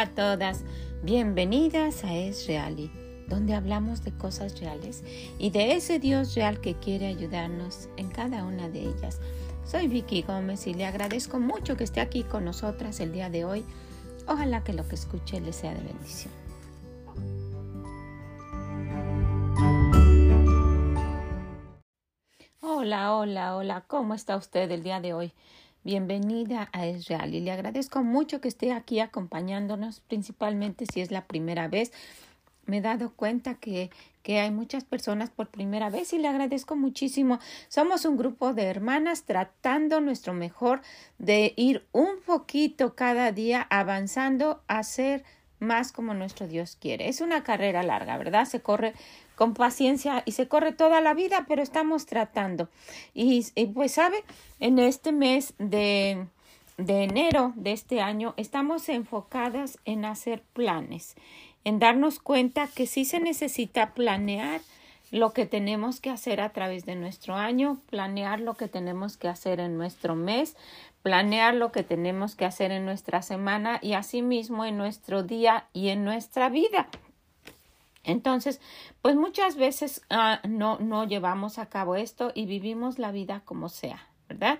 A todas, bienvenidas a Es Reali, donde hablamos de cosas reales y de ese Dios real que quiere ayudarnos en cada una de ellas. Soy Vicky Gómez y le agradezco mucho que esté aquí con nosotras el día de hoy. Ojalá que lo que escuche le sea de bendición. Hola, hola, hola, ¿cómo está usted el día de hoy? Bienvenida a Israel y le agradezco mucho que esté aquí acompañándonos, principalmente si es la primera vez. Me he dado cuenta que, que hay muchas personas por primera vez y le agradezco muchísimo. Somos un grupo de hermanas tratando nuestro mejor de ir un poquito cada día avanzando a ser más como nuestro Dios quiere. Es una carrera larga, ¿verdad? Se corre con paciencia y se corre toda la vida, pero estamos tratando. Y, pues sabe, en este mes de, de enero de este año estamos enfocadas en hacer planes, en darnos cuenta que sí se necesita planear lo que tenemos que hacer a través de nuestro año, planear lo que tenemos que hacer en nuestro mes, planear lo que tenemos que hacer en nuestra semana y asimismo en nuestro día y en nuestra vida. Entonces, pues muchas veces ah, no, no llevamos a cabo esto y vivimos la vida como sea, ¿verdad?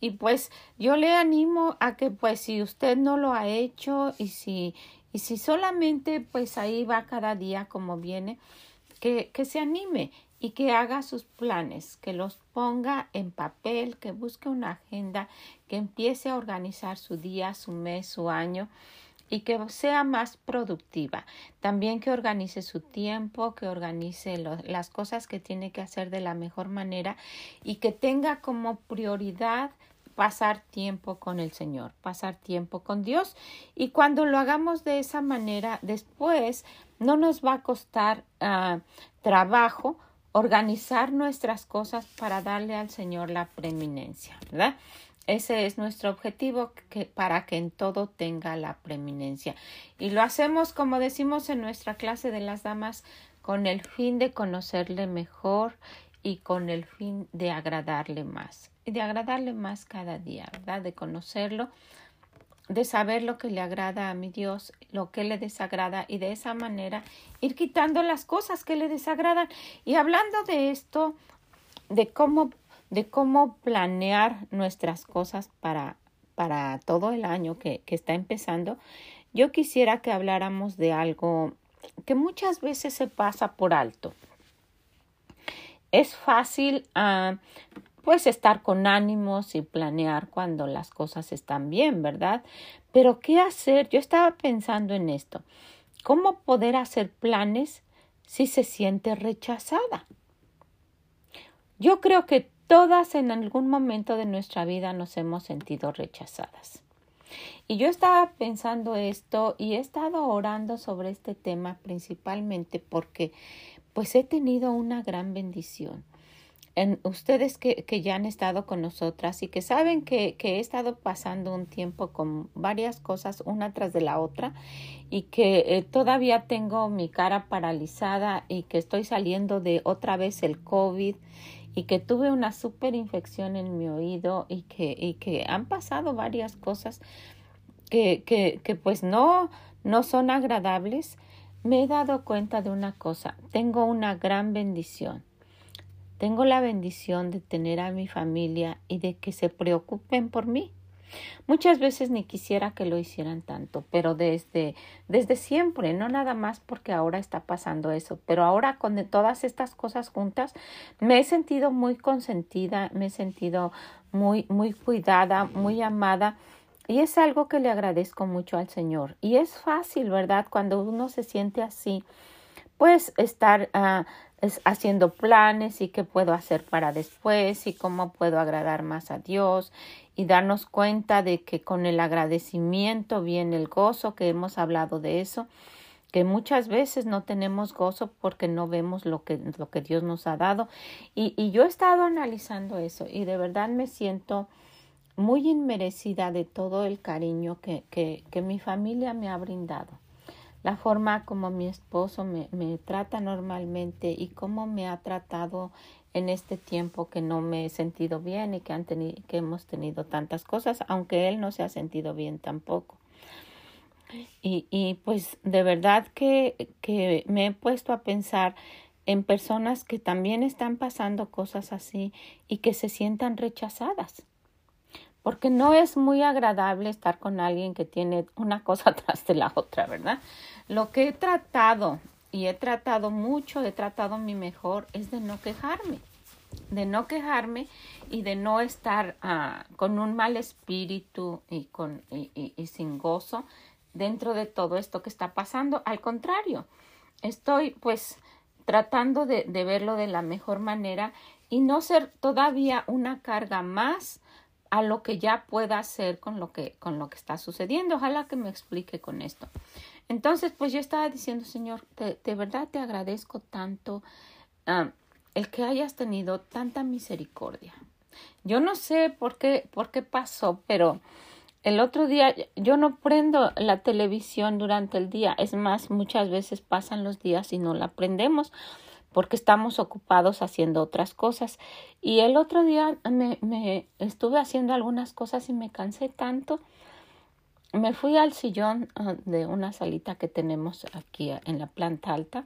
Y pues yo le animo a que pues si usted no lo ha hecho y si, y si solamente pues ahí va cada día como viene, que, que se anime y que haga sus planes, que los ponga en papel, que busque una agenda, que empiece a organizar su día, su mes, su año y que sea más productiva. También que organice su tiempo, que organice las cosas que tiene que hacer de la mejor manera y que tenga como prioridad pasar tiempo con el Señor, pasar tiempo con Dios. Y cuando lo hagamos de esa manera, después no nos va a costar ah, trabajo organizar nuestras cosas para darle al Señor la preeminencia, ¿verdad? Ese es nuestro objetivo que, para que en todo tenga la preeminencia. Y lo hacemos, como decimos en nuestra clase de las damas, con el fin de conocerle mejor y con el fin de agradarle más. Y de agradarle más cada día, ¿verdad? De conocerlo, de saber lo que le agrada a mi Dios, lo que le desagrada y de esa manera ir quitando las cosas que le desagradan. Y hablando de esto, de cómo de cómo planear nuestras cosas para, para todo el año que, que está empezando, yo quisiera que habláramos de algo que muchas veces se pasa por alto. Es fácil uh, pues estar con ánimos y planear cuando las cosas están bien, ¿verdad? Pero ¿qué hacer? Yo estaba pensando en esto. ¿Cómo poder hacer planes si se siente rechazada? Yo creo que Todas en algún momento de nuestra vida nos hemos sentido rechazadas. Y yo estaba pensando esto y he estado orando sobre este tema principalmente porque pues he tenido una gran bendición. En ustedes que, que ya han estado con nosotras y que saben que, que he estado pasando un tiempo con varias cosas una tras de la otra y que eh, todavía tengo mi cara paralizada y que estoy saliendo de otra vez el COVID y que tuve una super infección en mi oído y que, y que han pasado varias cosas que, que, que pues no, no son agradables, me he dado cuenta de una cosa, tengo una gran bendición. Tengo la bendición de tener a mi familia y de que se preocupen por mí. Muchas veces ni quisiera que lo hicieran tanto, pero desde, desde siempre, no nada más porque ahora está pasando eso, pero ahora con todas estas cosas juntas, me he sentido muy consentida, me he sentido muy, muy cuidada, muy amada. Y es algo que le agradezco mucho al Señor. Y es fácil, ¿verdad? Cuando uno se siente así, pues estar uh, haciendo planes y qué puedo hacer para después y cómo puedo agradar más a Dios y darnos cuenta de que con el agradecimiento viene el gozo, que hemos hablado de eso, que muchas veces no tenemos gozo porque no vemos lo que, lo que Dios nos ha dado. Y, yo he estado analizando eso y de verdad me siento muy inmerecida de todo el cariño que, que mi familia me ha brindado. La forma como mi esposo me, me trata normalmente y cómo me ha tratado en este tiempo que no me he sentido bien y que, han tenido, que hemos tenido tantas cosas, aunque él no se ha sentido bien tampoco. Y, y pues de verdad que, que me he puesto a pensar en personas que también están pasando cosas así y que se sientan rechazadas. Porque no es muy agradable estar con alguien que tiene una cosa tras de la otra, ¿verdad? Lo que he tratado, y he tratado mucho, he tratado mi mejor, es de no quejarme. De no quejarme y de no estar ah, con un mal espíritu y, con, y, y sin gozo dentro de todo esto que está pasando. Al contrario, estoy pues tratando de, de, verlo de la mejor manera y no ser todavía una carga más a lo que ya pueda hacer con lo que, con lo que está sucediendo. Ojalá que me explique con esto. Entonces, pues yo estaba diciendo, Señor, de, verdad te agradezco tanto uh, el que hayas tenido tanta misericordia. Yo no sé por qué, por qué pasó, pero el otro día yo no prendo la televisión durante el día. Es más, muchas veces pasan los días y no la prendemos porque estamos ocupados haciendo otras cosas. Y el otro día me, me estuve haciendo algunas cosas y me cansé tanto. Me fui al sillón ah, de una salita que tenemos aquí en la planta alta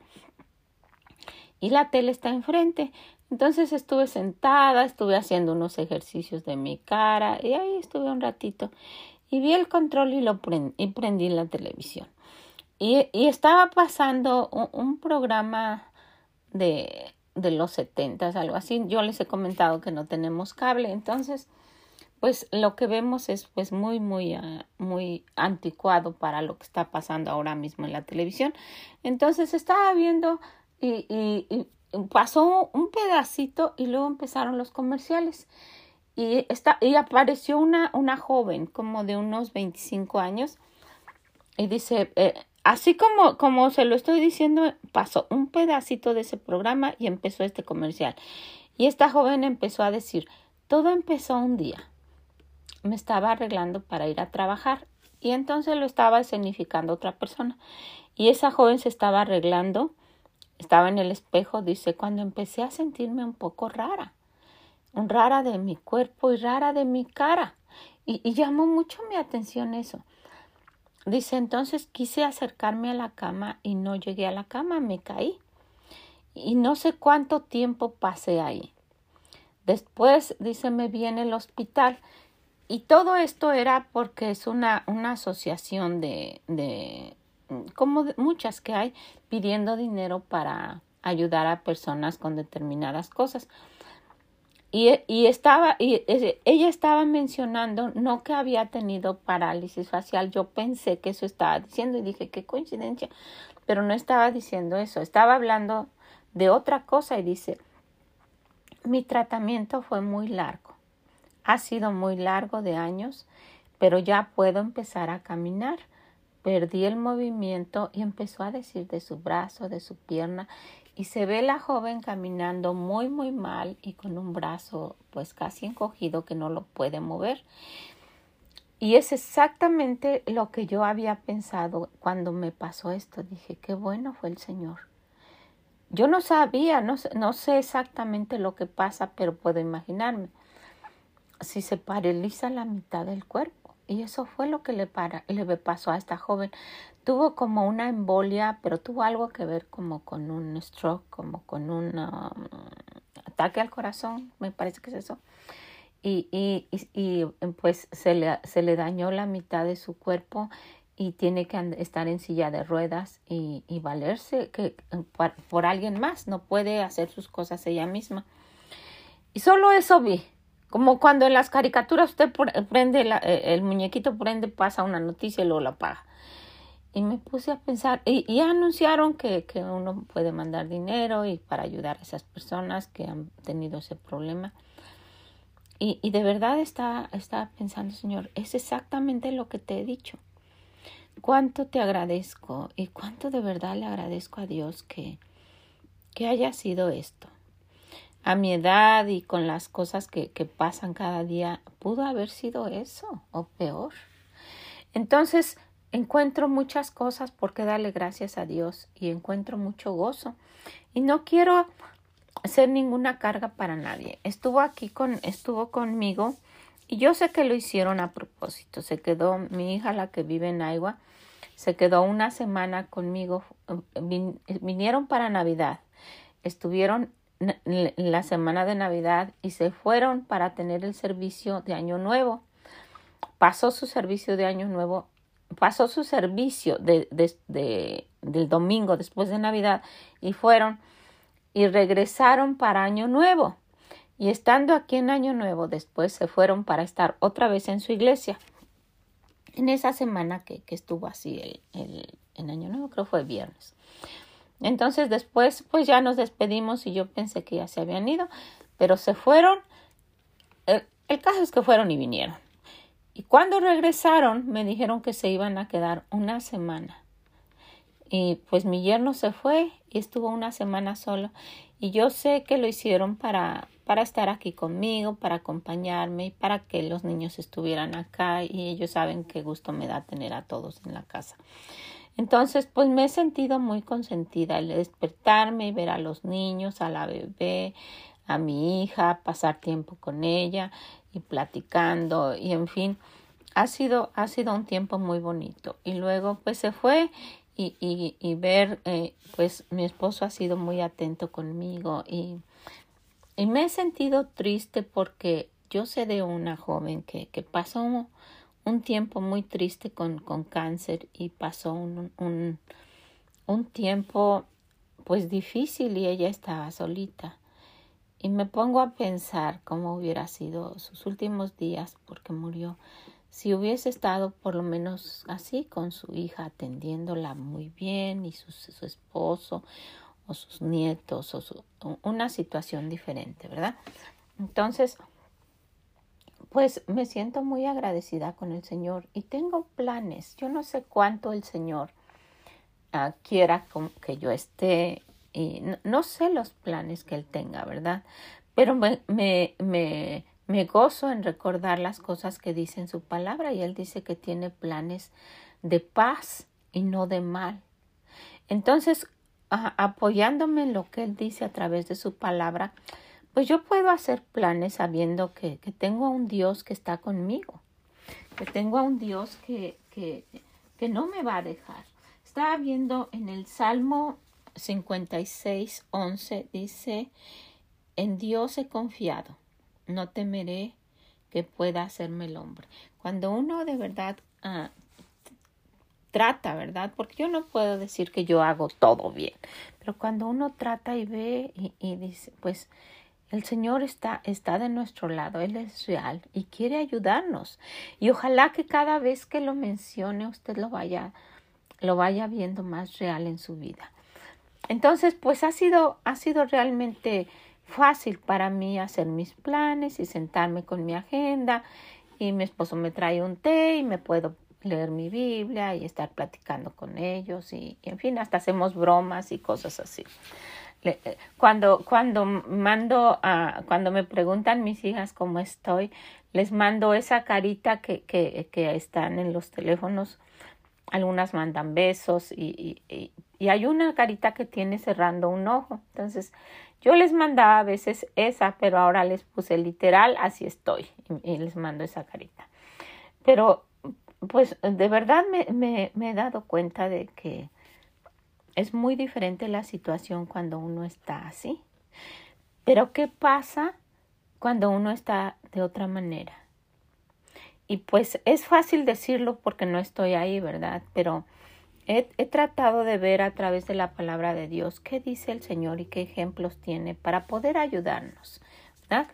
y la tele está enfrente. Entonces estuve sentada, estuve haciendo unos ejercicios de mi cara y ahí estuve un ratito y vi el control y lo prendí, y prendí la televisión. Y, y estaba pasando un, programa de, de los setentas, algo así. Yo les he comentado que no tenemos cable, entonces pues lo que vemos es pues muy muy uh, muy anticuado para lo que está pasando ahora mismo en la televisión. Entonces estaba viendo y, y, pasó un pedacito y luego empezaron los comerciales. Y, está, y apareció una, una joven como de unos 25 años y dice, eh, así como, como se lo estoy diciendo, pasó un pedacito de ese programa y empezó este comercial. Y esta joven empezó a decir, todo empezó un día. Me estaba arreglando para ir a trabajar y entonces lo estaba escenificando otra persona. Y esa joven se estaba arreglando estaba en el espejo, dice, cuando empecé a sentirme un poco rara, rara de mi cuerpo y rara de mi cara. Y, y llamó mucho mi atención eso. Dice, entonces quise acercarme a la cama y no llegué a la cama, me caí. Y no sé cuánto tiempo pasé ahí. Después, dice, me vi en el hospital. Y todo esto era porque es una, una asociación de, de como muchas que hay, pidiendo dinero para ayudar a personas con determinadas cosas. Y, estaba, y ella estaba mencionando no que había tenido parálisis facial. Yo pensé que eso estaba diciendo y dije, qué coincidencia. Pero no estaba diciendo eso. Estaba hablando de otra cosa y dice, mi tratamiento fue muy largo. Ha sido muy largo de años, pero ya puedo empezar a caminar. Perdí el movimiento y empezó a decir de su brazo, de su pierna, y se ve la joven caminando muy muy mal y con un brazo pues casi encogido que no lo puede mover. Y es exactamente lo que yo había pensado cuando me pasó esto. Dije, qué bueno fue el Señor. Yo no sabía, no, no sé exactamente lo que pasa, pero puedo imaginarme. Si se paraliza la mitad del cuerpo y eso fue lo que le, le pasó a esta joven. Tuvo como una embolia, pero tuvo algo que ver como con un stroke, como con un um, ataque al corazón, me parece que es eso. Y, y, y, pues se le, se le dañó la mitad de su cuerpo y tiene que estar en silla de ruedas y, y valerse que, por, por alguien más, no puede hacer sus cosas ella misma. Y solo eso vi, como cuando en las caricaturas usted prende, eh, el muñequito prende, pasa una noticia y luego la apaga. Y me puse a pensar, y, anunciaron que, que, uno puede mandar dinero y para ayudar a esas personas que han tenido ese problema. Y, y de verdad estaba, estaba pensando, Señor, es exactamente lo que te he dicho. Cuánto te agradezco y cuánto de verdad le agradezco a Dios que, que haya sido esto a mi edad y con las cosas que, que pasan cada día, pudo haber sido eso o peor. Entonces, encuentro muchas cosas por qué darle gracias a Dios y encuentro mucho gozo. Y no quiero ser ninguna carga para nadie. Estuvo aquí con, estuvo conmigo y yo sé que lo hicieron a propósito. Se quedó mi hija, la que vive en Agua, se quedó una semana conmigo, vinieron para Navidad, estuvieron la semana de Navidad y se fueron para tener el servicio de Año Nuevo. Pasó su servicio de Año Nuevo, pasó su servicio de, de, del domingo después de Navidad y fueron y regresaron para Año Nuevo. Y estando aquí en Año Nuevo, después se fueron para estar otra vez en su iglesia. En esa semana que, estuvo así el, el, Año Nuevo, creo fue viernes. Entonces después pues ya nos despedimos y yo pensé que ya se habían ido, pero se fueron. El, el caso es que fueron y vinieron. Y cuando regresaron me dijeron que se iban a quedar una semana. Y pues mi yerno se fue y estuvo una semana solo. Y yo sé que lo hicieron para, para estar aquí conmigo, para acompañarme y para que los niños estuvieran acá. Y ellos saben qué gusto me da tener a todos en la casa. Entonces, pues me he sentido muy consentida al despertarme y ver a los niños, a la bebé, a mi hija, pasar tiempo con ella y platicando y en fin, ha sido, ha sido un tiempo muy bonito. Y luego pues se fue y, y, ver, eh, pues mi esposo ha sido muy atento conmigo y, y me he sentido triste porque yo sé de una joven que, que pasó un tiempo muy triste con, con cáncer y pasó un, un, un tiempo pues difícil y ella estaba solita. Y me pongo a pensar cómo hubiera sido sus últimos días porque murió si hubiese estado por lo menos así con su hija atendiéndola muy bien y su, su esposo o sus nietos o su, una situación diferente, ¿verdad? Entonces, pues me siento muy agradecida con el Señor y tengo planes. Yo no sé cuánto el Señor uh, quiera que yo esté y no, no, sé los planes que Él tenga, ¿verdad? Pero me, me, me, me gozo en recordar las cosas que dice en su palabra y Él dice que tiene planes de paz y no de mal. Entonces, apoyándome en lo que Él dice a través de su palabra, pues yo puedo hacer planes sabiendo que, que tengo a un Dios que está conmigo, que tengo a un Dios que, que, que no me va a dejar. Estaba viendo en el Salmo 56, 11, dice, en Dios he confiado, no temeré que pueda hacerme el hombre. Cuando uno de verdad uh, trata, ¿verdad? Porque yo no puedo decir que yo hago todo bien, pero cuando uno trata y ve y, y dice, pues el Señor está, está de nuestro lado, Él es real y quiere ayudarnos. Y ojalá que cada vez que lo mencione usted lo vaya, lo vaya viendo más real en su vida. Entonces, pues ha sido, ha sido realmente fácil para mí hacer mis planes y sentarme con mi agenda y mi esposo me trae un té y me puedo leer mi Biblia y estar platicando con ellos y, en fin, hasta hacemos bromas y cosas así. Eh, cuando, cuando mando a, cuando me preguntan mis hijas cómo estoy, les mando esa carita que, que, que están en los teléfonos. Algunas mandan besos y, y, y, hay una carita que tiene cerrando un ojo. Entonces, yo les mandaba a veces esa, pero ahora les puse literal, así estoy, y, les mando esa carita. Pero, pues, de verdad me, me, me he dado cuenta de que es muy diferente la situación cuando uno está así. Pero ¿qué pasa cuando uno está de otra manera? Y pues es fácil decirlo porque no estoy ahí, ¿verdad? Pero he, tratado de ver a través de la palabra de Dios qué dice el Señor y qué ejemplos tiene para poder ayudarnos, ¿verdad?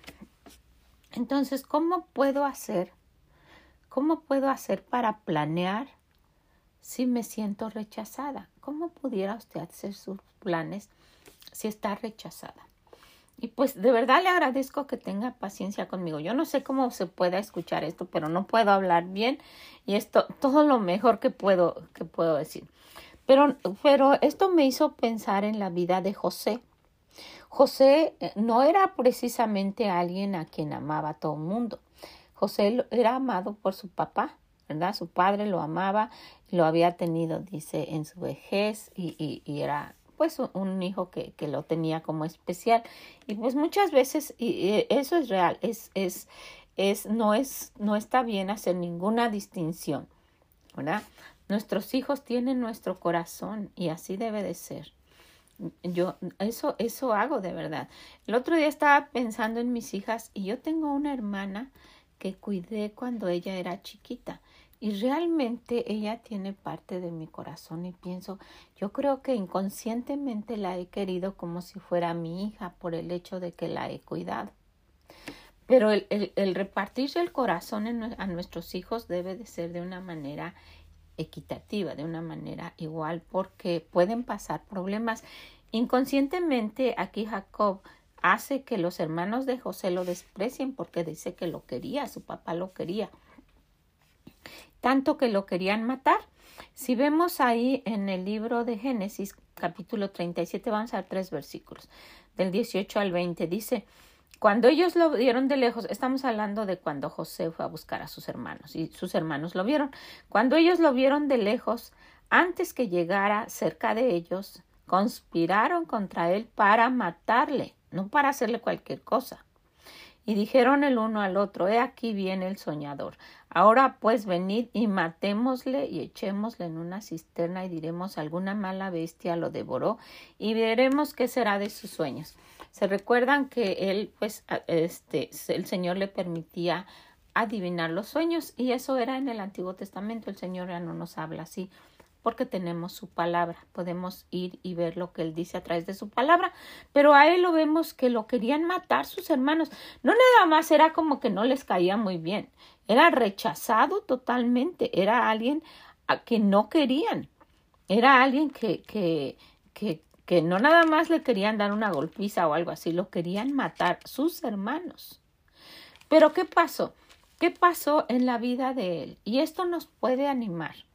Entonces, ¿cómo puedo hacer? ¿Cómo puedo hacer para planear si me siento rechazada? ¿Cómo pudiera usted hacer sus planes si está rechazada? Y pues de verdad le agradezco que tenga paciencia conmigo. Yo no sé cómo se pueda escuchar esto, pero no puedo hablar bien y esto todo lo mejor que puedo que puedo decir. Pero pero esto me hizo pensar en la vida de José. José eh, no era precisamente alguien a quien amaba todo el mundo. José era amado por su papá ¿verdad? Su padre lo amaba, lo había tenido, dice, en su vejez y, y, era pues un hijo que, que, lo tenía como especial. Y pues muchas veces, y, eso es real, es, es, es, no es, no está bien hacer ninguna distinción, ¿verdad? Nuestros hijos tienen nuestro corazón y así debe de ser. Yo eso eso hago de verdad. El otro día estaba pensando en mis hijas y yo tengo una hermana que cuidé cuando ella era chiquita y realmente ella tiene parte de mi corazón y pienso, yo creo que inconscientemente la he querido como si fuera mi hija por el hecho de que la he cuidado. Pero el, el, el repartirse el corazón a nuestros hijos debe de ser de una manera equitativa, de una manera igual, porque pueden pasar problemas. Inconscientemente aquí Jacob hace que los hermanos de José lo desprecien porque dice que lo quería, su papá lo quería tanto que lo querían matar. Si vemos ahí en el libro de Génesis, capítulo 37, vamos a ver tres versículos, del 18 al 20, dice, cuando ellos lo vieron de lejos, estamos hablando de cuando José fue a buscar a sus hermanos y sus hermanos lo vieron. Cuando ellos lo vieron de lejos, antes que llegara cerca de ellos, conspiraron contra él para matarle, no para hacerle cualquier cosa. Y dijeron el uno al otro, He aquí viene el soñador. Ahora pues venid y matémosle y echémosle en una cisterna y diremos alguna mala bestia lo devoró y veremos qué será de sus sueños. Se recuerdan que él, pues, este, el Señor le permitía adivinar los sueños y eso era en el Antiguo Testamento. El Señor ya no nos habla así porque tenemos su palabra. Podemos ir y ver lo que él dice a través de su palabra. Pero a él lo vemos que lo querían matar sus hermanos. No nada más era como que no les caía muy bien. Era rechazado totalmente. Era alguien a que no querían. Era alguien que, que, que, que no nada más le querían dar una golpiza o algo así. Lo querían matar sus hermanos. Pero ¿qué pasó? ¿Qué pasó en la vida de él? Y esto nos puede animar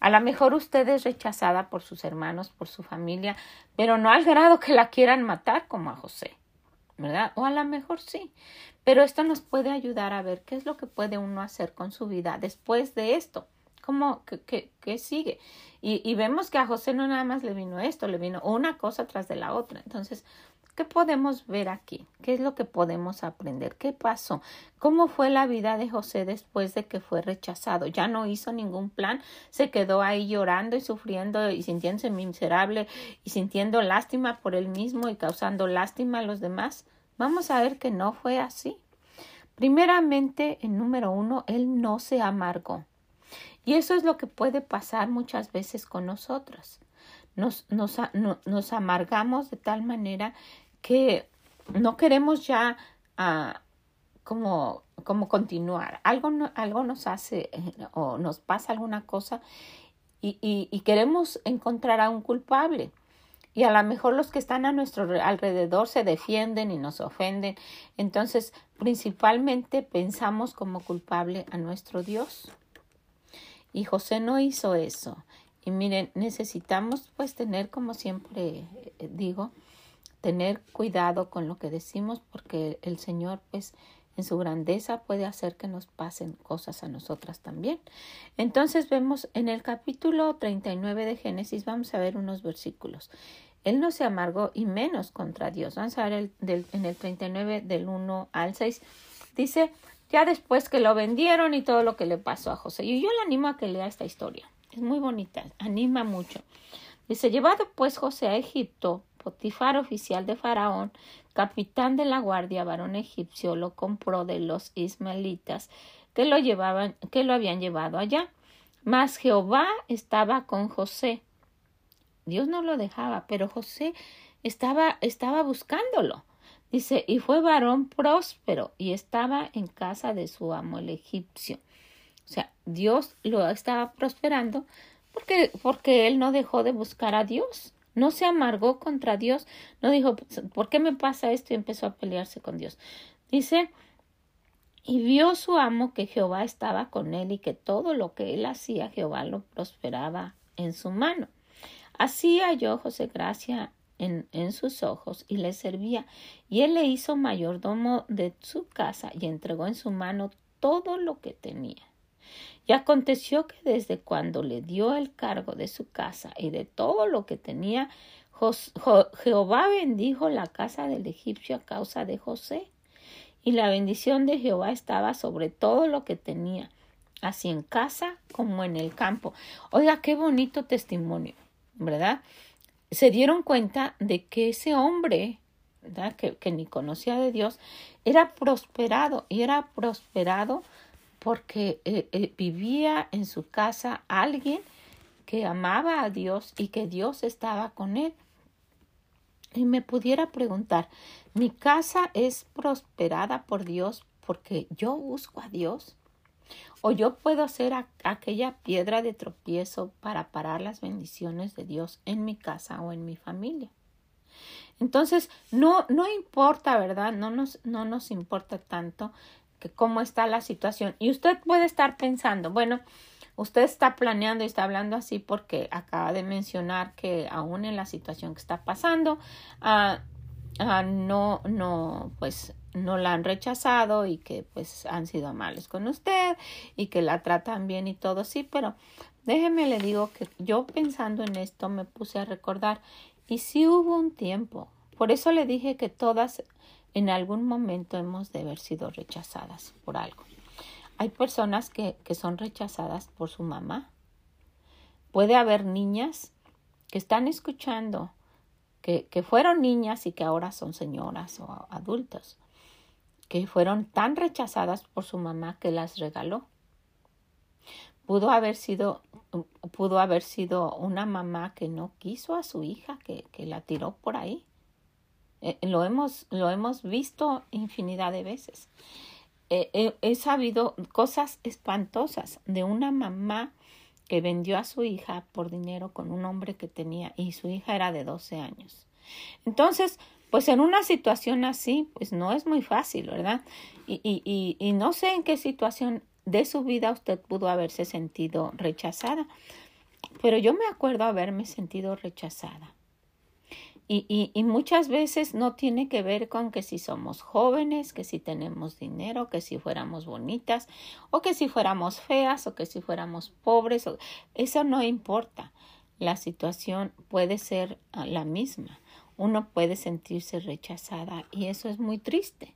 a lo mejor usted es rechazada por sus hermanos, por su familia, pero no al grado que la quieran matar como a José, ¿verdad? O a lo mejor sí. Pero esto nos puede ayudar a ver qué es lo que puede uno hacer con su vida después de esto. ¿Cómo, qué, qué, sigue? Y, y vemos que a José no nada más le vino esto, le vino una cosa tras de la otra. Entonces, ¿Qué podemos ver aquí? ¿Qué es lo que podemos aprender? ¿Qué pasó? ¿Cómo fue la vida de José después de que fue rechazado? Ya no hizo ningún plan, se quedó ahí llorando y sufriendo y sintiéndose miserable y sintiendo lástima por él mismo y causando lástima a los demás. Vamos a ver que no fue así. Primeramente, en número uno, él no se amargó. Y eso es lo que puede pasar muchas veces con nosotros. Nos, nos, nos amargamos de tal manera que no queremos ya ah, como, como continuar. Algo, algo nos hace eh, o nos pasa alguna cosa y, y, y queremos encontrar a un culpable. Y a lo mejor los que están a nuestro alrededor se defienden y nos ofenden. Entonces, principalmente pensamos como culpable a nuestro Dios. Y José no hizo eso. Y miren, necesitamos pues tener, como siempre eh, digo, tener cuidado con lo que decimos porque el Señor pues en su grandeza puede hacer que nos pasen cosas a nosotras también. Entonces vemos en el capítulo 39 de Génesis, vamos a ver unos versículos. Él no se amargó y menos contra Dios. Vamos a ver el, del, en el 39 del 1 al 6. Dice, ya después que lo vendieron y todo lo que le pasó a José. Y yo le animo a que lea esta historia. Es muy bonita, anima mucho. Dice, llevado pues José a Egipto, Potifar, oficial de Faraón, capitán de la guardia, varón egipcio, lo compró de los ismaelitas que lo llevaban, que lo habían llevado allá. Mas Jehová estaba con José. Dios no lo dejaba, pero José estaba, estaba buscándolo. Dice, y fue varón próspero y estaba en casa de su amo el egipcio. O sea, Dios lo estaba prosperando porque, porque él no dejó de buscar a Dios. No se amargó contra Dios, no dijo, ¿por qué me pasa esto? y empezó a pelearse con Dios. Dice, y vio su amo que Jehová estaba con él y que todo lo que él hacía, Jehová lo prosperaba en su mano. Así halló José gracia en, en, sus ojos y le servía, y él le hizo mayordomo de su casa y entregó en su mano todo lo que tenía. Y aconteció que desde cuando le dio el cargo de su casa y de todo lo que tenía, Jehová bendijo la casa del egipcio a causa de José. Y la bendición de Jehová estaba sobre todo lo que tenía así en casa como en el campo. Oiga, qué bonito testimonio, ¿verdad? Se dieron cuenta de que ese hombre, ¿verdad? Que, que ni conocía de Dios, era prosperado y era prosperado porque eh, eh, vivía en su casa alguien que amaba a Dios y que Dios estaba con él. Y me pudiera preguntar, ¿mi casa es prosperada por Dios porque yo busco a Dios? ¿O yo puedo ser aquella piedra de tropiezo para parar las bendiciones de Dios en mi casa o en mi familia? Entonces, no, no importa, ¿verdad? No nos, no nos importa tanto que cómo está la situación. Y usted puede estar pensando, bueno, usted está planeando y está hablando así porque acaba de mencionar que aún en la situación que está pasando, ah, ah, no, no, pues no la han rechazado y que pues han sido amables con usted y que la tratan bien y todo, sí, pero déjeme le digo que yo pensando en esto me puse a recordar y sí hubo un tiempo, por eso le dije que todas en algún momento hemos de haber sido rechazadas por algo. Hay personas que, que son rechazadas por su mamá. Puede haber niñas que están escuchando, que, que fueron niñas y que ahora son señoras o adultos, que fueron tan rechazadas por su mamá que las regaló. Pudo haber sido, pudo haber sido una mamá que no quiso a su hija, que, que la tiró por ahí. Eh, lo, hemos, lo hemos visto infinidad de veces. Eh, he sabido cosas espantosas de una mamá que vendió a su hija por dinero con un hombre que tenía y su hija era de 12 años. Entonces, pues en una situación así, pues no es muy fácil, ¿verdad? Y, y, y no sé en qué situación de su vida usted pudo haberse sentido rechazada, pero yo me acuerdo haberme sentido rechazada. Y, y, y, muchas veces no tiene que ver con que si somos jóvenes, que si tenemos dinero, que si fuéramos bonitas, o que si fuéramos feas, o que si fuéramos pobres. Eso no importa. La situación puede ser ah, la misma. Uno puede sentirse rechazada y eso es muy triste.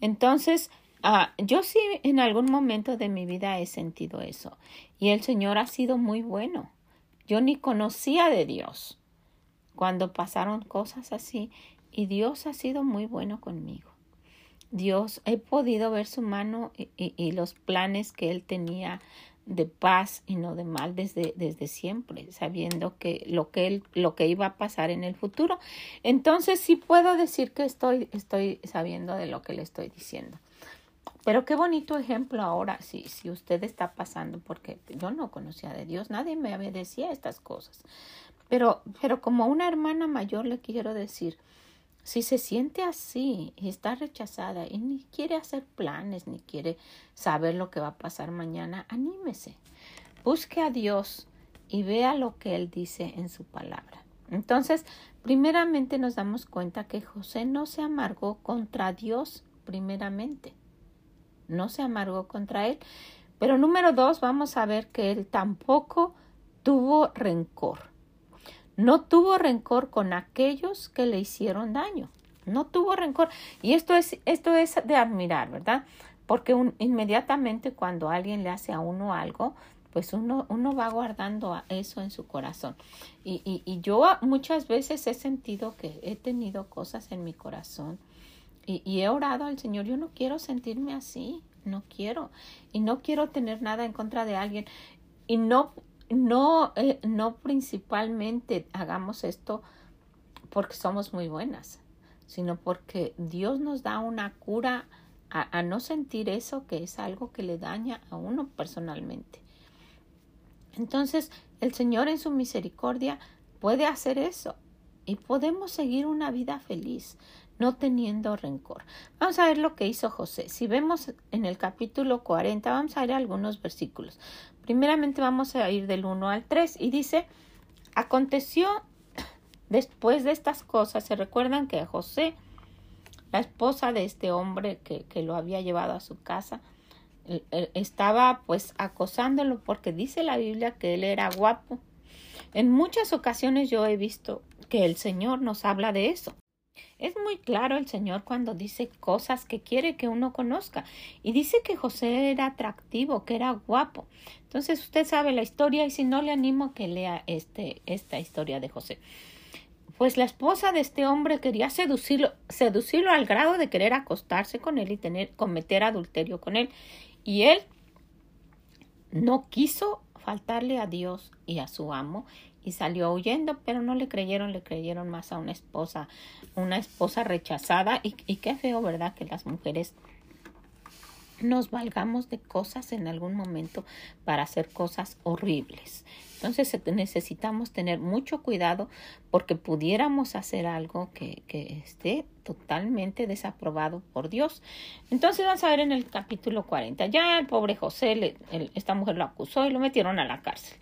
Entonces, ah, yo sí en algún momento de mi vida he sentido eso. Y el Señor ha sido muy bueno. Yo ni conocía de Dios cuando pasaron cosas así y Dios ha sido muy bueno conmigo. Dios, he podido ver su mano y, los planes que Él tenía de paz y no de mal desde, desde siempre, sabiendo que lo que él, lo que iba a pasar en el futuro. Entonces sí puedo decir que estoy, estoy sabiendo de lo que le estoy diciendo. Pero qué bonito ejemplo ahora, si, si usted está pasando, porque yo no conocía de Dios, nadie me decía estas cosas. Pero, pero como una hermana mayor le quiero decir, si se siente así y está rechazada y ni quiere hacer planes, ni quiere saber lo que va a pasar mañana, anímese. Busque a Dios y vea lo que Él dice en su palabra. Entonces, primeramente nos damos cuenta que José no se amargó contra Dios, primeramente. No se amargó contra Él. Pero número dos, vamos a ver que Él tampoco tuvo rencor. No tuvo rencor con aquellos que le hicieron daño. No tuvo rencor. Y esto es, esto es de admirar, ¿verdad? Porque inmediatamente cuando alguien le hace a uno algo, pues uno, uno va guardando eso en su corazón. Y, y, y yo muchas veces he sentido que he tenido cosas en mi corazón y, y he orado al Señor. Yo no quiero sentirme así, no quiero. Y no quiero tener nada en contra de alguien. Y no no, eh, no principalmente hagamos esto porque somos muy buenas, sino porque Dios nos da una cura a, a, no sentir eso que es algo que le daña a uno personalmente. Entonces, el Señor en su misericordia puede hacer eso y podemos seguir una vida feliz, no teniendo rencor. Vamos a ver lo que hizo José. Si vemos en el capítulo 40, vamos a ver algunos versículos. Primeramente vamos a ir del 1 al 3 y dice, aconteció después de estas cosas, se recuerdan que José, la esposa de este hombre que, que lo había llevado a su casa, estaba pues acosándolo porque dice la Biblia que él era guapo. En muchas ocasiones yo he visto que el Señor nos habla de eso. Es muy claro el Señor cuando dice cosas que quiere que uno conozca. Y dice que José era atractivo, que era guapo. Entonces usted sabe la historia y si no le animo a que lea este, esta historia de José. Pues la esposa de este hombre quería seducirlo, seducirlo al grado de querer acostarse con él y tener, cometer adulterio con él. Y él no quiso faltarle a Dios y a su amo y salió huyendo, pero no le creyeron, le creyeron más a una esposa, una esposa rechazada y, y qué feo, ¿verdad? Que las mujeres nos valgamos de cosas en algún momento para hacer cosas horribles. Entonces necesitamos tener mucho cuidado porque pudiéramos hacer algo que, que, esté totalmente desaprobado por Dios. Entonces vamos a ver en el capítulo 40. Ya el pobre José, esta mujer lo acusó y lo metieron a la cárcel.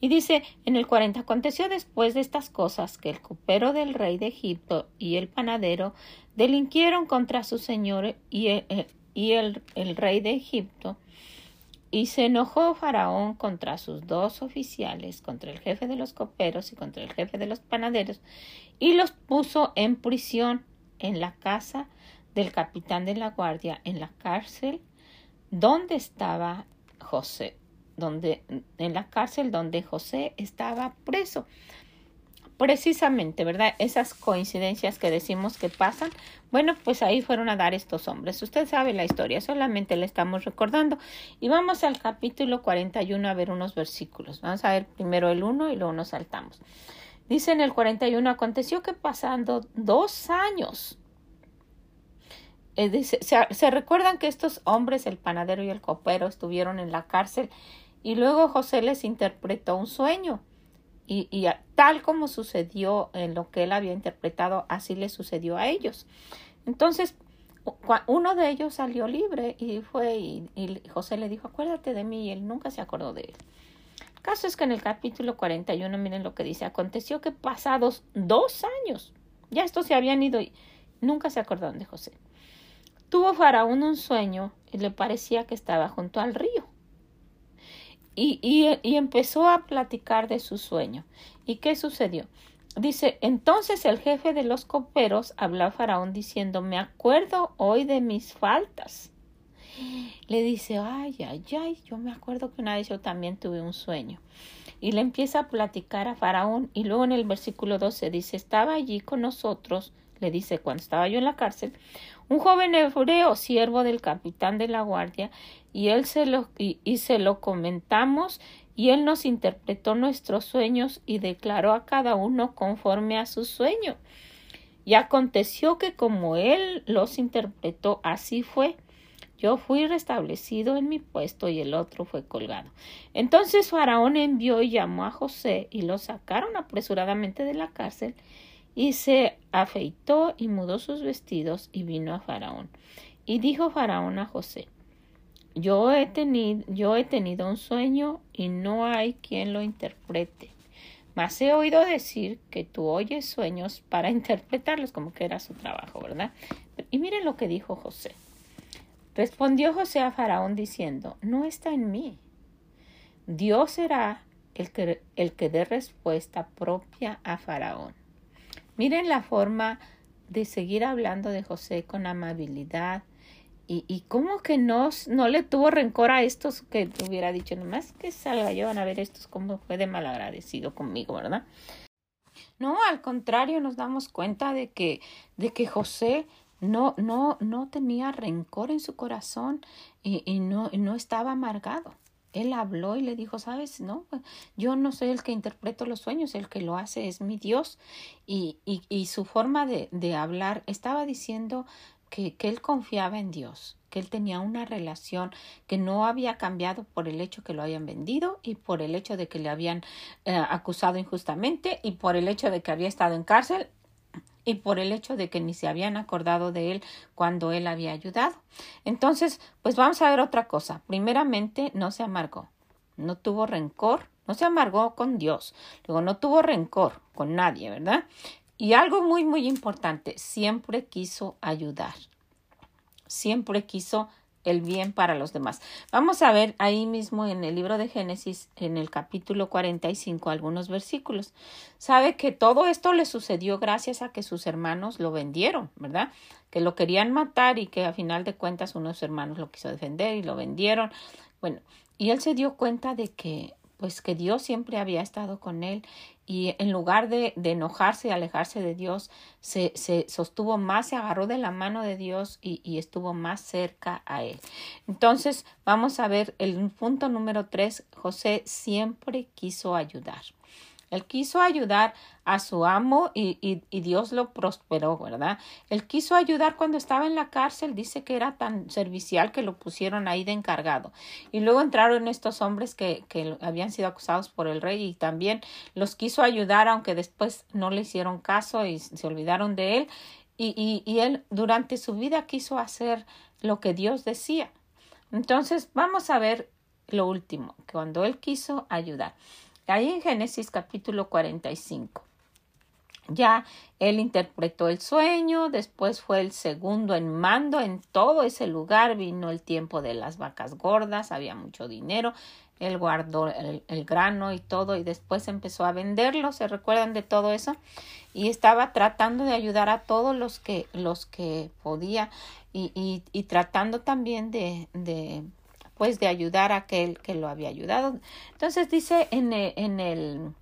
Y dice en el 40, aconteció después de estas cosas que el copero del rey de Egipto y el panadero delinquieron contra su señor y, eh, y el, el rey de Egipto y se enojó Faraón contra sus dos oficiales, contra el jefe de los coperos y contra el jefe de los panaderos, y los puso en prisión en la casa del capitán de la guardia, en la cárcel donde estaba José, donde, en la cárcel donde José estaba preso precisamente, ¿verdad? Esas coincidencias que decimos que pasan, bueno, pues ahí fueron a dar estos hombres. Usted sabe la historia, solamente le estamos recordando. Y vamos al capítulo 41 a ver unos versículos. Vamos a ver primero el 1 y luego nos saltamos. Dice en el 41, aconteció que pasando dos años, eh, se, se recuerdan que estos hombres, el panadero y el copero, estuvieron en la cárcel y luego José les interpretó un sueño y, tal como sucedió en lo que él había interpretado, así le sucedió a ellos. Entonces, uno de ellos salió libre y fue y, José le dijo, acuérdate de mí y él nunca se acordó de él. El caso es que en el capítulo 41, miren lo que dice, aconteció que pasados dos años, ya estos se habían ido y nunca se acordaron de José. Tuvo Faraón un sueño y le parecía que estaba junto al río y, y, empezó a platicar de su sueño. ¿Y qué sucedió? Dice, entonces el jefe de los coperos habló a Faraón diciendo, me acuerdo hoy de mis faltas. Le dice, ay, ay, ay, yo me acuerdo que una vez yo también tuve un sueño. Y le empieza a platicar a Faraón y luego en el versículo 12 dice, estaba allí con nosotros, le dice, cuando estaba yo en la cárcel, un joven hebreo, siervo del capitán de la guardia, y él se lo, y, se lo comentamos, y él nos interpretó nuestros sueños y declaró a cada uno conforme a su sueño. Y aconteció que como él los interpretó, así fue. Yo fui restablecido en mi puesto y el otro fue colgado. Entonces Faraón envió y llamó a José y lo sacaron apresuradamente de la cárcel y se afeitó y mudó sus vestidos y vino a Faraón. Y dijo Faraón a José, yo he, tenido, yo he tenido un sueño y no hay quien lo interprete. Mas he oído decir que tú oyes sueños para interpretarlos, como que era su trabajo, ¿verdad? Y miren lo que dijo José. Respondió José a Faraón diciendo, no está en mí. Dios será el que, el que dé respuesta propia a Faraón. Miren la forma de seguir hablando de José con amabilidad y, y cómo que no, no le tuvo rencor a estos que hubiera dicho, nomás que salga yo van a ver estos cómo fue de malagradecido conmigo, ¿verdad? No, al contrario, nos damos cuenta de que, de que José no, no, no tenía rencor en su corazón y, y no, no estaba amargado. Él habló y le dijo, sabes, no, pues, yo no soy el que interpreto los sueños, el que lo hace es mi Dios. Y, y, y su forma de, de hablar estaba diciendo que, que él confiaba en Dios, que él tenía una relación que no había cambiado por el hecho que lo hayan vendido y por el hecho de que le habían eh, acusado injustamente y por el hecho de que había estado en cárcel y por el hecho de que ni se habían acordado de él cuando él había ayudado. Entonces, pues vamos a ver otra cosa. Primeramente, no se amargó, no tuvo rencor, no se amargó con Dios, luego no tuvo rencor con nadie, ¿verdad? Y algo muy, muy importante, siempre quiso ayudar, siempre quiso el bien para los demás. Vamos a ver ahí mismo en el libro de Génesis, en el capítulo 45, algunos versículos. Sabe que todo esto le sucedió gracias a que sus hermanos lo vendieron, ¿verdad? Que lo querían matar y que a final de cuentas unos hermanos lo quiso defender y lo vendieron. Bueno, y él se dio cuenta de que pues que Dios siempre había estado con él y en lugar de, de enojarse y alejarse de Dios, se, se, sostuvo más, se agarró de la mano de Dios y, y, estuvo más cerca a él. Entonces, vamos a ver el punto número tres, José siempre quiso ayudar. Él quiso ayudar a su amo y, y, y, Dios lo prosperó, ¿verdad? Él quiso ayudar cuando estaba en la cárcel, dice que era tan servicial que lo pusieron ahí de encargado. Y luego entraron estos hombres que, que habían sido acusados por el rey y también los quiso ayudar, aunque después no le hicieron caso y se olvidaron de él. Y, y, y él durante su vida quiso hacer lo que Dios decía. Entonces, vamos a ver lo último, cuando él quiso ayudar. Ahí en Génesis capítulo 45. Ya él interpretó el sueño, después fue el segundo en mando en todo ese lugar, vino el tiempo de las vacas gordas, había mucho dinero, él guardó el, grano y todo y después empezó a venderlo, ¿se recuerdan de todo eso? Y estaba tratando de ayudar a todos los que, los que podía y, y, tratando también de pues de ayudar a aquel que lo había ayudado. Entonces dice en el, en el,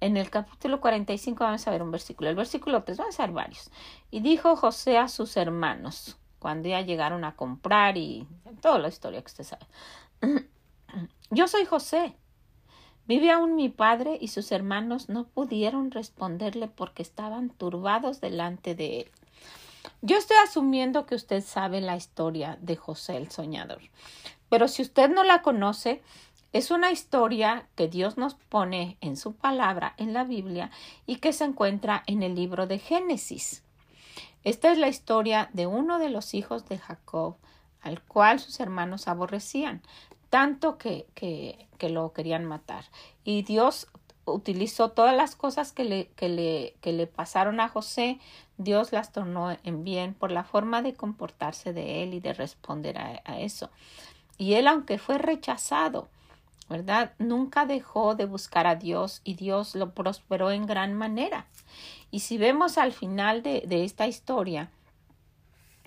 en el capítulo 45, vamos a ver un versículo, el versículo 3, vamos a ver varios. Y dijo José a sus hermanos, cuando ya llegaron a comprar y toda la historia que usted sabe. Yo soy José. Vive aún mi padre y sus hermanos no pudieron responderle porque estaban turbados delante de él. Yo estoy asumiendo que usted sabe la historia de José el soñador. Pero si usted no la conoce, es una historia que Dios nos pone en su palabra, en la Biblia, y que se encuentra en el libro de Génesis. Esta es la historia de uno de los hijos de Jacob, al cual sus hermanos aborrecían, tanto que, que, lo querían matar. Y Dios utilizó todas las cosas que le, que le, que le pasaron a José, Dios las tornó en bien por la forma de comportarse de él y de responder a eso. Y él, aunque fue rechazado, ¿verdad? Nunca dejó de buscar a Dios y Dios lo prosperó en gran manera. Y si vemos al final de, de esta historia,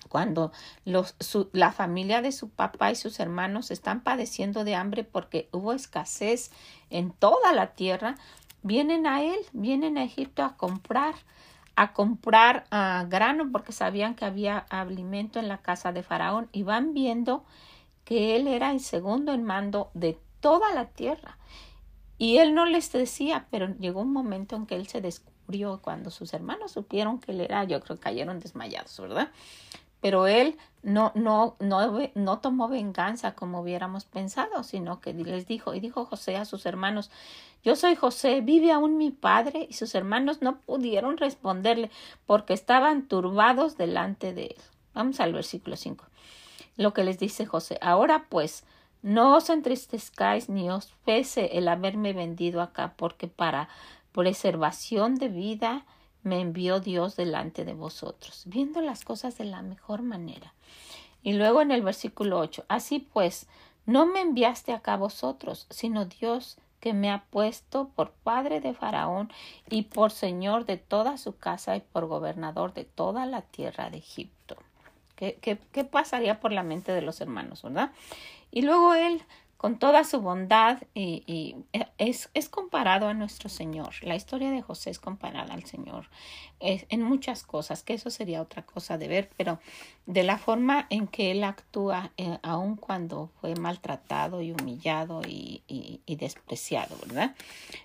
cuando los, su, la familia de su papá y sus hermanos están padeciendo de hambre porque hubo escasez en toda la tierra, vienen a él, vienen a Egipto a comprar, a comprar uh, grano porque sabían que había alimento en la casa de Faraón y van viendo que él era el segundo en mando de toda la tierra. Y él no les decía, pero llegó un momento en que él se descubrió cuando sus hermanos supieron que él era, yo creo que cayeron desmayados, ¿verdad? Pero él no, no, no, no tomó venganza como hubiéramos pensado, sino que les dijo, y dijo José a sus hermanos, yo soy José, vive aún mi padre, y sus hermanos no pudieron responderle porque estaban turbados delante de él. Vamos al versículo 5 lo que les dice José. Ahora pues, no os entristezcáis ni os pese el haberme vendido acá, porque para preservación de vida me envió Dios delante de vosotros, viendo las cosas de la mejor manera. Y luego en el versículo 8, así pues, no me enviaste acá vosotros, sino Dios que me ha puesto por padre de Faraón y por señor de toda su casa y por gobernador de toda la tierra de Egipto. ¿Qué, qué, pasaría por la mente de los hermanos, verdad? Y luego él, con toda su bondad, y, y es, es, comparado a nuestro Señor. La historia de José es comparada al Señor en muchas cosas, que eso sería otra cosa de ver, pero de la forma en que él actúa, eh, aun cuando fue maltratado y humillado y, y, despreciado, ¿verdad?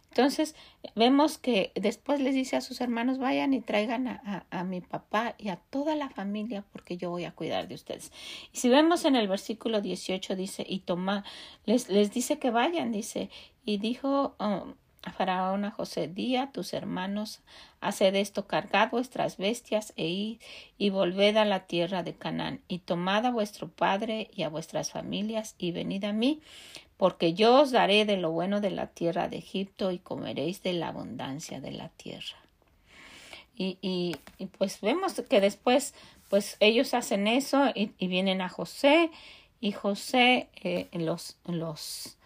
Entonces, vemos que después les dice a sus hermanos, vayan y traigan a, a, mi papá y a toda la familia porque yo voy a cuidar de ustedes. Y si vemos en el versículo 18, dice, y toma, les, les dice que vayan, dice, y dijo um, Faraón a José, di a tus hermanos, haced esto, cargad vuestras bestias e id y volved a la tierra de Canaán, y tomad a vuestro padre y a vuestras familias y venid a mí, porque yo os daré de lo bueno de la tierra de Egipto y comeréis de la abundancia de la tierra. Y, y, y pues vemos que después, pues ellos hacen eso y, y vienen a José y José eh, los, los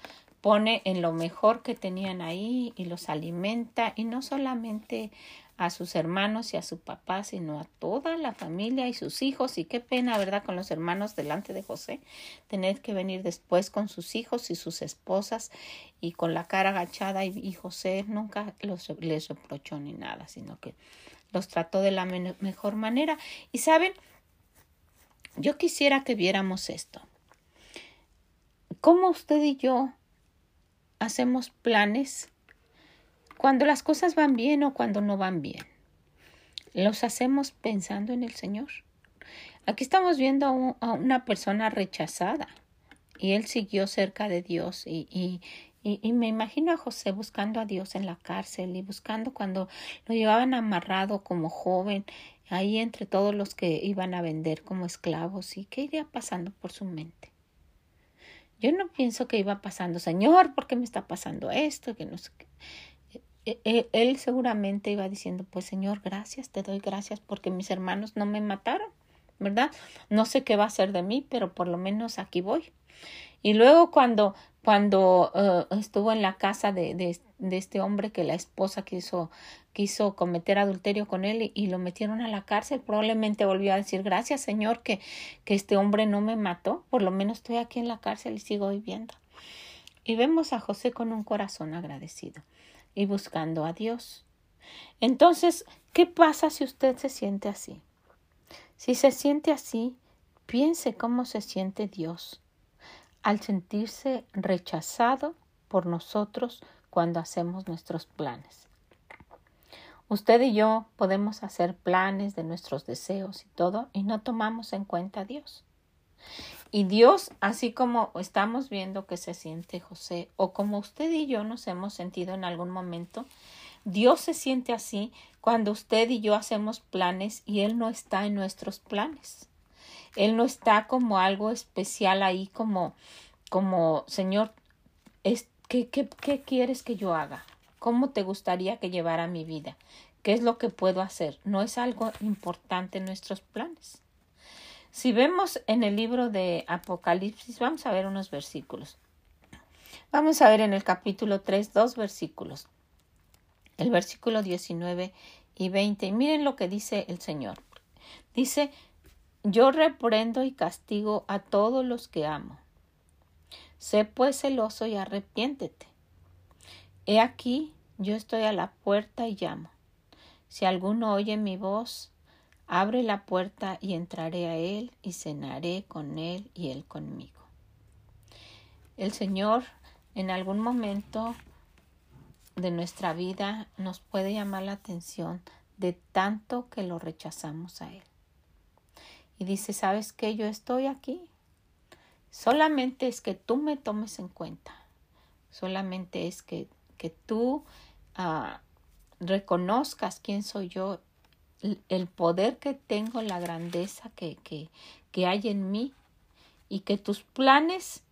pone en lo mejor que tenían ahí y los alimenta y no solamente a sus hermanos y a su papá, sino a toda la familia y sus hijos. Y qué pena, ¿verdad?, con los hermanos delante de José, tener que venir después con sus hijos y sus esposas y con la cara agachada. Y, José nunca los, les reprochó ni nada, sino que los trató de la mejor manera. Y saben, yo quisiera que viéramos esto. ¿Cómo usted y yo hacemos planes cuando las cosas van bien o cuando no van bien. Los hacemos pensando en el Señor. Aquí estamos viendo a, una persona rechazada y él siguió cerca de Dios y, y, y, me imagino a José buscando a Dios en la cárcel y buscando cuando lo llevaban amarrado como joven ahí entre todos los que iban a vender como esclavos y qué iría pasando por su mente. Yo no pienso que iba pasando, Señor, ¿por qué me está pasando esto? Que no sé. E, e, él seguramente iba diciendo, pues Señor, gracias, te doy gracias porque mis hermanos no me mataron, ¿verdad? No sé qué va a ser de mí, pero por lo menos aquí voy. Y luego cuando, cuando uh, estuvo en la casa de, de, de, este hombre que la esposa quiso, quiso cometer adulterio con él y, lo metieron a la cárcel, probablemente volvió a decir, gracias Señor que, que este hombre no me mató, por lo menos estoy aquí en la cárcel y sigo viviendo. Y vemos a José con un corazón agradecido y buscando a Dios. Entonces, ¿qué pasa si usted se siente así? Si se siente así, piense cómo se siente Dios al sentirse rechazado por nosotros cuando hacemos nuestros planes. Usted y yo podemos hacer planes de nuestros deseos y todo y no tomamos en cuenta a Dios. Y Dios, así como estamos viendo que se siente José, o como usted y yo nos hemos sentido en algún momento, Dios se siente así cuando usted y yo hacemos planes y Él no está en nuestros planes. Él no está como algo especial ahí, como, como, Señor, ¿qué, qué, qué quieres que yo haga? ¿Cómo te gustaría que llevara mi vida? ¿Qué es lo que puedo hacer? No es algo importante en nuestros planes. Si vemos en el libro de Apocalipsis, vamos a ver unos versículos. Vamos a ver en el capítulo 3 dos versículos. El versículo 19 y 20. Y miren lo que dice el Señor. Dice, yo reprendo y castigo a todos los que amo. Sé pues celoso y arrepiéntete. He aquí, yo estoy a la puerta y llamo. Si alguno oye mi voz Abre la puerta y entraré a Él y cenaré con Él y Él conmigo. El Señor en algún momento de nuestra vida nos puede llamar la atención de tanto que lo rechazamos a Él. Y dice, ¿sabes qué? Yo estoy aquí. Solamente es que tú me tomes en cuenta. Solamente es que, que tú ah, reconozcas quién soy yo el poder que tengo, la grandeza que, que, que hay en mí y que tus planes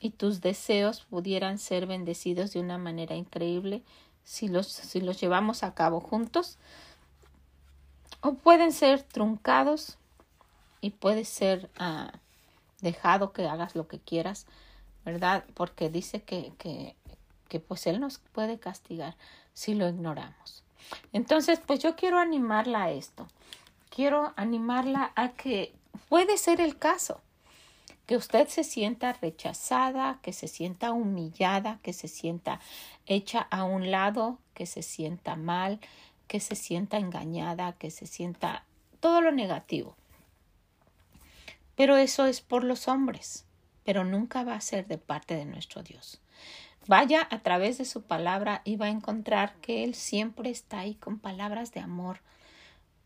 y tus deseos pudieran ser bendecidos de una manera increíble si los, si los llevamos a cabo juntos o pueden ser truncados y puede ser uh, dejado que hagas lo que quieras, ¿verdad? Porque dice que, que, que pues Él nos puede castigar si lo ignoramos. Entonces, pues yo quiero animarla a esto. Quiero animarla a que puede ser el caso que usted se sienta rechazada, que se sienta humillada, que se sienta hecha a un lado, que se sienta mal, que se sienta engañada, que se sienta todo lo negativo. Pero eso es por los hombres, pero nunca va a ser de parte de nuestro Dios. Vaya a través de su palabra y va a encontrar que Él siempre está ahí con palabras de amor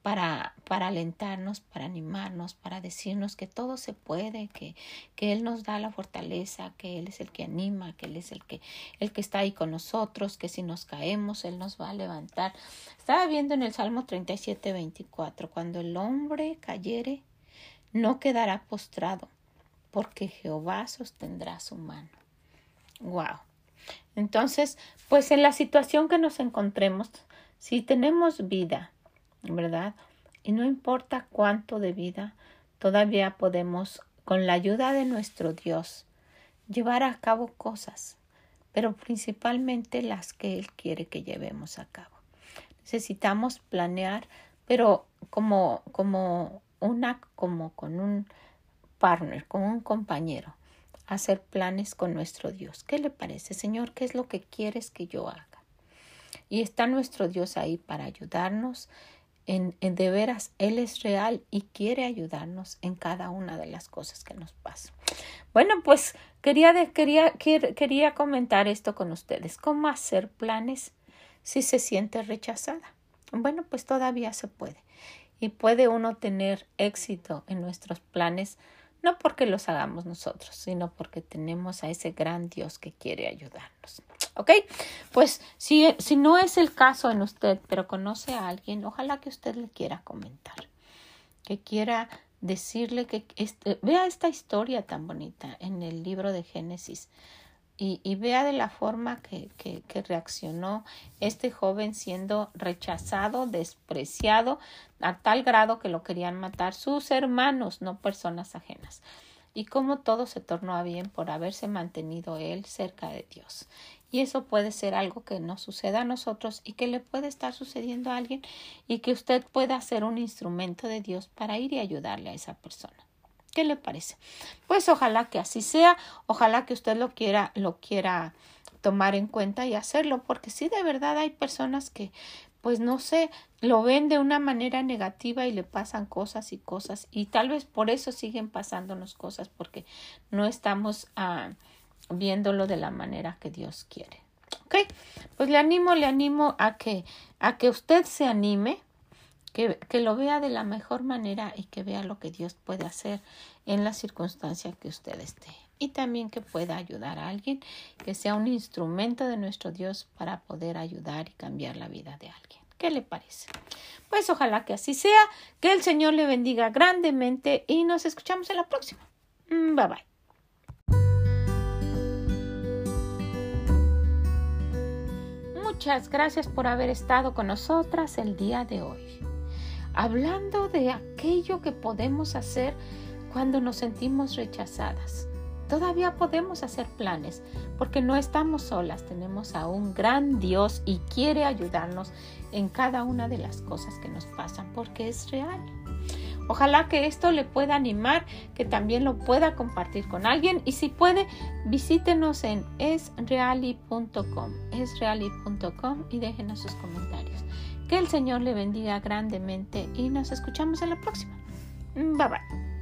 para, para alentarnos, para animarnos, para decirnos que todo se puede, que, que Él nos da la fortaleza, que Él es el que anima, que Él es el que, el que está ahí con nosotros, que si nos caemos, Él nos va a levantar. Estaba viendo en el Salmo 37, 24, cuando el hombre cayere, no quedará postrado, porque Jehová sostendrá su mano. Wow. Entonces, pues en la situación que nos encontremos, si tenemos vida, ¿verdad? Y no importa cuánto de vida, todavía podemos con la ayuda de nuestro Dios, llevar a cabo cosas, pero principalmente las que Él quiere que llevemos a cabo. Necesitamos planear, pero como, como una, como con un partner, con un compañero, hacer planes con nuestro Dios. ¿Qué le parece, Señor? ¿Qué es lo que quieres que yo haga? Y está nuestro Dios ahí para ayudarnos. En, de veras, Él es real y quiere ayudarnos en cada una de las cosas que nos pasan. Bueno, pues quería, quería, quería comentar esto con ustedes. ¿Cómo hacer planes si se siente rechazada? Bueno, pues todavía se puede. Y puede uno tener éxito en nuestros planes, no porque los hagamos nosotros, sino porque tenemos a ese gran Dios que quiere ayudarnos. ¿Ok? Pues si, si no es el caso en usted, pero conoce a alguien, ojalá que usted le quiera comentar, que quiera decirle que este, vea esta historia tan bonita en el libro de Génesis y, y vea de la forma que, que, reaccionó este joven siendo rechazado, despreciado, a tal grado que lo querían matar sus hermanos, no personas ajenas y cómo todo se tornó a bien por haberse mantenido él cerca de Dios. Y eso puede ser algo que nos suceda a nosotros y que le puede estar sucediendo a alguien y que usted pueda ser un instrumento de Dios para ir y ayudarle a esa persona. ¿Qué le parece? Pues ojalá que así sea, ojalá que usted lo quiera, lo quiera tomar en cuenta y hacerlo, porque sí de verdad hay personas que pues no sé, lo ven de una manera negativa y le pasan cosas y cosas y tal vez por eso siguen pasándonos cosas porque no estamos ah, viéndolo de la manera que Dios quiere. ¿Ok? Pues le animo, le animo a que, a que usted se anime, que, que lo vea de la mejor manera y que vea lo que Dios puede hacer en la circunstancia que usted esté. Y también que pueda ayudar a alguien, que sea un instrumento de nuestro Dios para poder ayudar y cambiar la vida de alguien. ¿Qué le parece? Pues ojalá que así sea, que el Señor le bendiga grandemente y nos escuchamos en la próxima. Mm, bye bye. Muchas gracias por haber estado con nosotras el día de hoy, hablando de aquello que podemos hacer cuando nos sentimos rechazadas. Todavía podemos hacer planes porque no estamos solas, tenemos a un gran Dios y quiere ayudarnos en cada una de las cosas que nos pasan porque es real. Ojalá que esto le pueda animar, que también lo pueda compartir con alguien y si puede, visítenos en esreali.com, esreali.com y déjenos sus comentarios. Que el Señor le bendiga grandemente y nos escuchamos en la próxima. Bye bye.